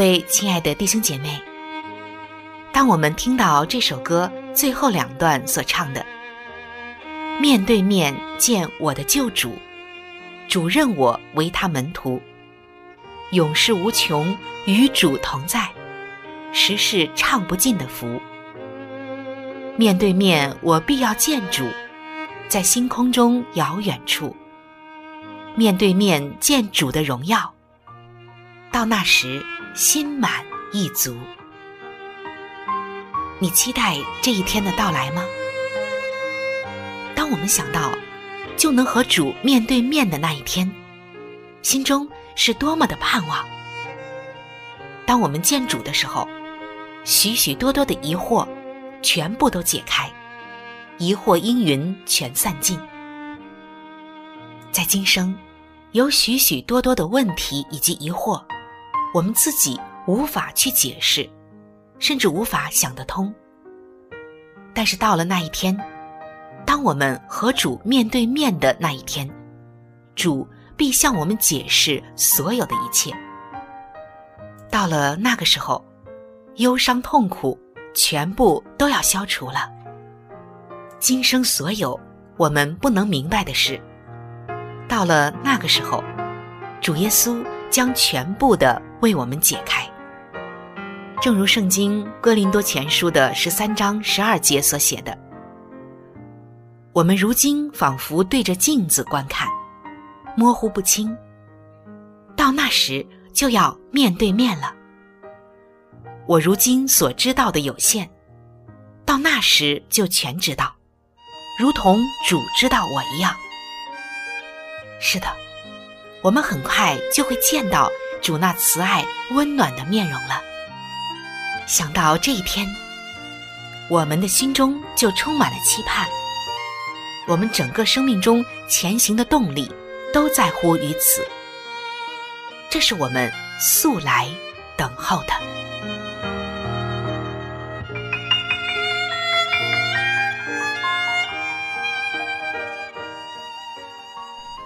位亲爱的弟兄姐妹，当我们听到这首歌最后两段所唱的“面对面见我的救主，主认我为他门徒，永世无穷与主同在，实是唱不尽的福。面对面我必要见主，在星空中遥远处，面对面见主的荣耀，到那时。”心满意足，你期待这一天的到来吗？当我们想到就能和主面对面的那一天，心中是多么的盼望。当我们见主的时候，许许多多的疑惑全部都解开，疑惑阴云全散尽。在今生，有许许多多的问题以及疑惑。我们自己无法去解释，甚至无法想得通。但是到了那一天，当我们和主面对面的那一天，主必向我们解释所有的一切。到了那个时候，忧伤痛苦全部都要消除了。今生所有我们不能明白的事，到了那个时候，主耶稣将全部的。为我们解开，正如圣经哥林多前书的十三章十二节所写的：“我们如今仿佛对着镜子观看，模糊不清。到那时就要面对面了。我如今所知道的有限，到那时就全知道，如同主知道我一样。是的，我们很快就会见到。”主那慈爱温暖的面容了。想到这一天，我们的心中就充满了期盼。我们整个生命中前行的动力都在乎于此。这是我们素来等候的。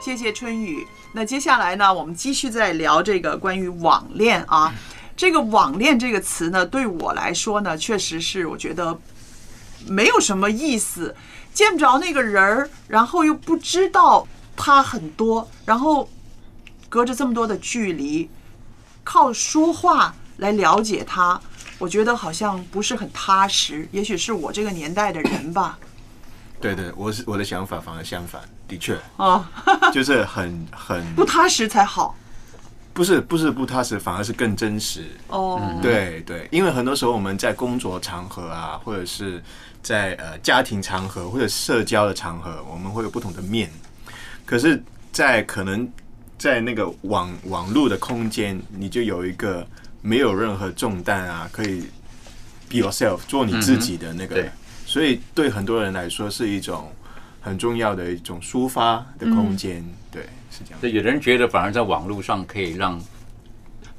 谢谢春雨。那接下来呢，我们继续再聊这个关于网恋啊。这个网恋这个词呢，对我来说呢，确实是我觉得没有什么意思，见不着那个人儿，然后又不知道他很多，然后隔着这么多的距离，靠说话来了解他，我觉得好像不是很踏实。也许是我这个年代的人吧。对对，我是我的想法反而相反，的确啊，就是很很不踏实才好，不是不是不踏实，反而是更真实哦。对对，因为很多时候我们在工作场合啊，或者是在呃家庭场合或者社交的场合，我们会有不同的面，可是，在可能在那个网网络的空间，你就有一个没有任何重担啊，可以 be yourself 做你自己的那个。所以对很多人来说是一种很重要的一种抒发的空间，对，是这样。对，有人觉得反而在网络上可以让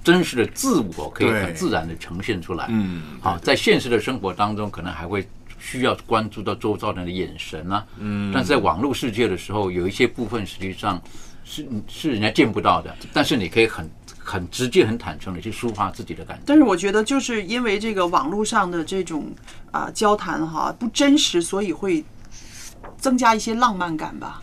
真实的自我可以很自然的呈现出来。嗯，好，在现实的生活当中，可能还会需要关注到周遭人的眼神啊。嗯，但是在网络世界的时候，有一些部分实际上是是人家见不到的，但是你可以很。很直接、很坦诚的去抒发自己的感觉。但是我觉得，就是因为这个网络上的这种啊交谈哈不真实，所以会增加一些浪漫感吧。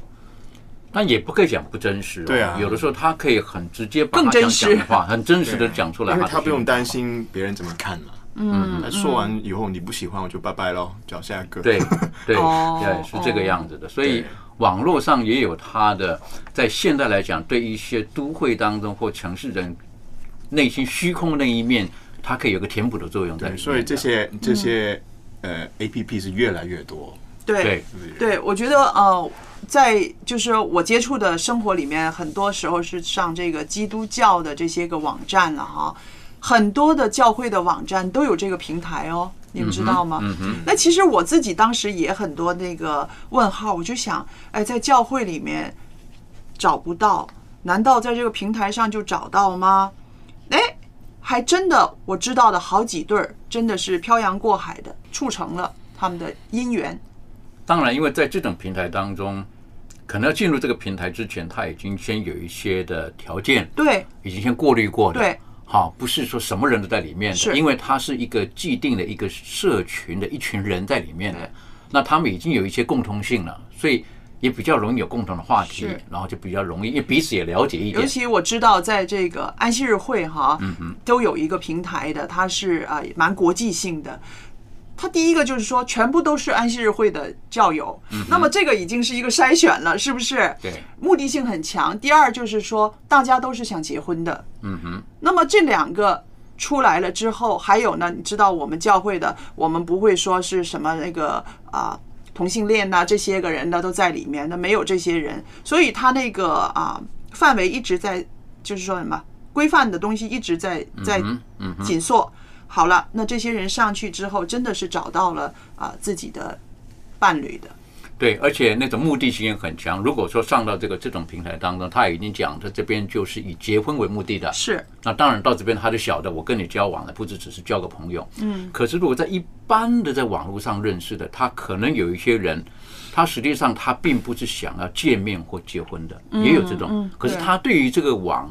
但也不可以讲不真实。对啊，有的时候他可以很直接、更真实的话，很真实的讲出来，因为他不用担心别人怎么看嘛。嗯，说完以后你不喜欢，我就拜拜喽，找下一个。对对 对，是这个样子的。所以网络上也有它的，在现代来讲，对一些都会当中或城市人内心虚空那一面，它可以有个填补的作用。对，所以这些这些呃 A P P 是越来越多。对对，我觉得呃，在就是我接触的生活里面，很多时候是上这个基督教的这些个网站了哈。很多的教会的网站都有这个平台哦，你们知道吗？嗯嗯，那其实我自己当时也很多那个问号，我就想，哎，在教会里面找不到，难道在这个平台上就找到吗？哎，还真的，我知道的好几对儿，真的是漂洋过海的促成了他们的姻缘。当然，因为在这种平台当中，可能要进入这个平台之前，他已经先有一些的条件，对，已经先过滤过的，对。好，不是说什么人都在里面的，因为它是一个既定的一个社群的一群人在里面的，那他们已经有一些共通性了，所以也比较容易有共同的话题，然后就比较容易，因为彼此也了解一点。尤其我知道，在这个安息日会哈，嗯哼，都有一个平台的，它是啊蛮国际性的。它第一个就是说，全部都是安息日会的教友，那么这个已经是一个筛选了，是不是？对，目的性很强。第二就是说，大家都是想结婚的。嗯哼，那么这两个出来了之后，还有呢？你知道我们教会的，我们不会说是什么那个啊同性恋呐、这些个人呢都在里面，那没有这些人，所以他那个啊范围一直在，就是说什么规范的东西一直在在紧缩。好了，那这些人上去之后，真的是找到了啊自己的伴侣的。对，而且那种目的性也很强。如果说上到这个这种平台当中，他已经讲他这边就是以结婚为目的的，是。那当然到这边他就晓得我跟你交往了，不只只是交个朋友。嗯可是如果在一般的在网络上认识的，他可能有一些人，他实际上他并不是想要见面或结婚的，嗯也有这种嗯。可是他对于这个网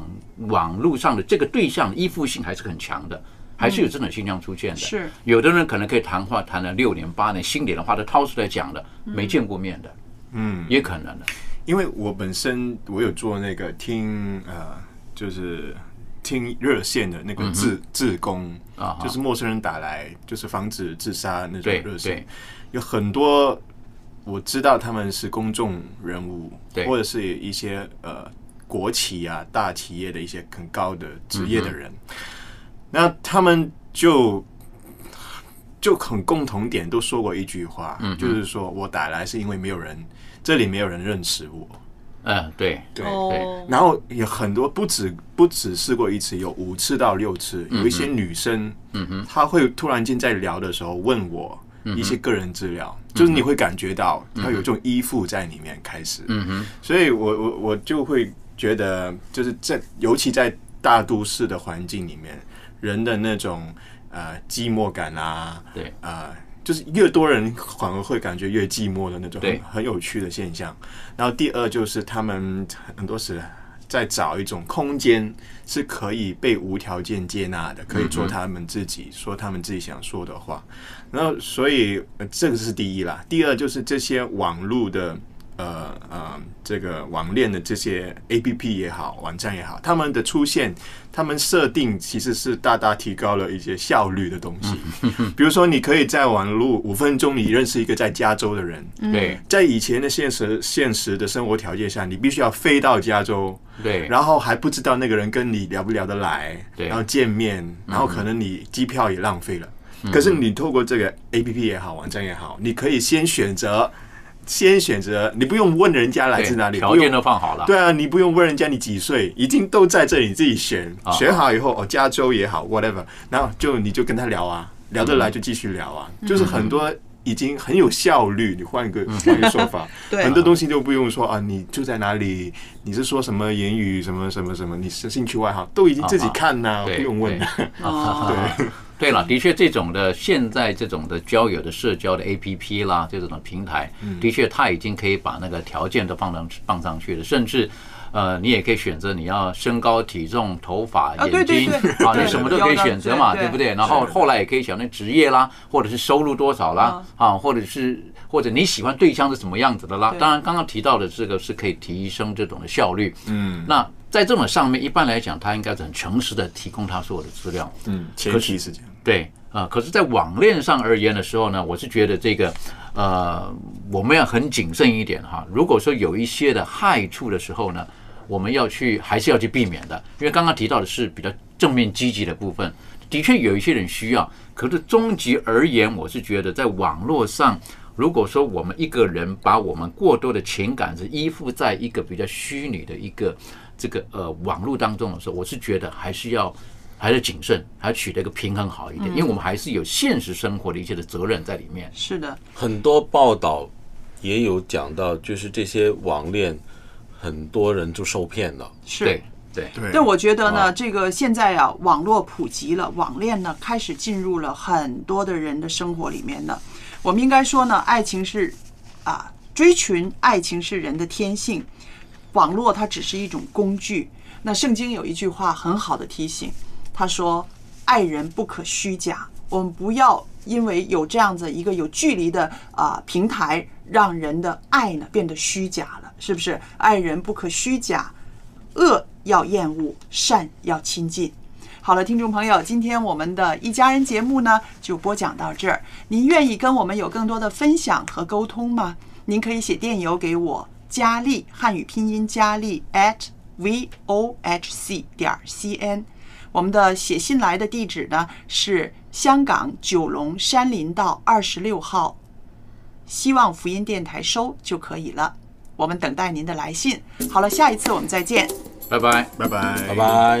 网络上的这个对象依附性还是很强的。还是有这种现象出现的，是。有的人可能可以谈话谈了六年八年，心里的话都掏出来讲了，没见过面的，嗯，也可能的。因为我本身我有做那个听呃，就是听热线的那个自自工啊就是陌生人打来，就是防止自杀那种热线，有很多我知道他们是公众人物，对。或者是一些呃国企啊大企业的一些很高的职业的嗯人，那他们就。就很共同点都说过一句话，嗯就是说我打来是因为没有人，这里没有人认识我，嗯，对。对对。然后有很多不止不止试过一次，有五次到六次。有一些女生，嗯哼，她会突然间在聊的时候问我一些个人资料，就是你会感觉到她有这种依附在里面开始。嗯哼，所以我我我就会觉得，就是在尤其在大都市的环境里面，人的那种呃寂寞感啊，对，呃，就是越多人反而会感觉越寂寞的那种很很有趣的现象。然后第二就是他们很多时在找一种空间是可以被无条件接纳的，可以做他们自己，说他们自己想说的话。然后所以、呃这个是第一啦，第二就是这些网络的。呃呃，这个网恋的这些 A P P 也好，网站也好，他们的出现，他们设定其实是大大提高了一些效率的东西。比如说，你可以在网络五分钟你认识一个在加州的人，对。在以前的现实现实的生活条件下，你必须要飞到加州，对，然后还不知道那个人跟你聊不聊得来，对。然后见面，然后可能你机票也浪费了。可是你透过这个 A P P 也好，网站也好，你可以先选择，先选择，你不用问人家来自哪里，条件不用都放好了。对啊，你不用问人家你几岁，已经都在这里，你自己选啊，选好以后，哦，加州也好，whatever，然后就你就跟他聊啊，聊得来就继续聊啊，就是很多已经很有效率。你换一个换一个说法，很多东西都不用说啊，你住在哪里，你是说什么言语，什么什么什么，你是兴趣爱好都已经自己看呐，对不用问。哦，对，对了，的确，这种的现在这种的交友的社交的 A P P 啦，这种的平台，嗯的确，它已经可以把那个条件都放上放上去了，甚至。呃，你也可以选择你要身高、体重、头发、眼睛啊，你什么都可以选择嘛，对对不对？然后后来也可以选那职业啦，或者是收入多少啦，啊，或者是或者你喜欢对象是什么样子的啦。当然，刚刚提到的这个是可以提升这种的效率。嗯那在这种上面，一般来讲，他应该是很诚实的提供他所有的资料。嗯，前提是这样。对啊、可是，在网恋上而言的时候呢，我是觉得这个呃，我们要很谨慎一点哈。如果说有一些的害处的时候呢，我们要去还是要去避免的，因为刚刚提到的是比较正面积极的部分，的确有一些人需要，可是终极而言，我是觉得在网络上。如果说我们一个人把我们过多的情感是依附在一个比较虚拟的一个这个呃网络当中的时候，我是觉得还是要还是谨慎，还取得一个平衡好一点，因为我们还是有现实生活的一些的责任在里面。是的，很多报道也有讲到，就是这些网恋，很多人就受骗了。是。对对对但我觉得呢，这个现在啊，网络普及了，网恋呢开始进入了很多的人的生活里面呢。我们应该说呢，爱情是啊，追寻爱情是人的天性，网络它只是一种工具。那圣经有一句话很好的提醒，他说：“爱人不可虚假。”我们不要因为有这样子一个有距离的啊平台，让人的爱呢变得虚假了，是不是？爱人不可虚假，恶要厌恶，善要亲近。好了，听众朋友，今天我们的一家人节目呢就播讲到这儿。您愿意跟我们有更多的分享和沟通吗？您可以写电邮给我，佳丽汉语拼音佳丽 at v o h c 点 c n。我们的写信来的地址呢是香港九龙山林道二十六号。希望福音电台收就可以了。我们等待您的来信。好了下一次我们再见。拜拜。拜拜。拜拜。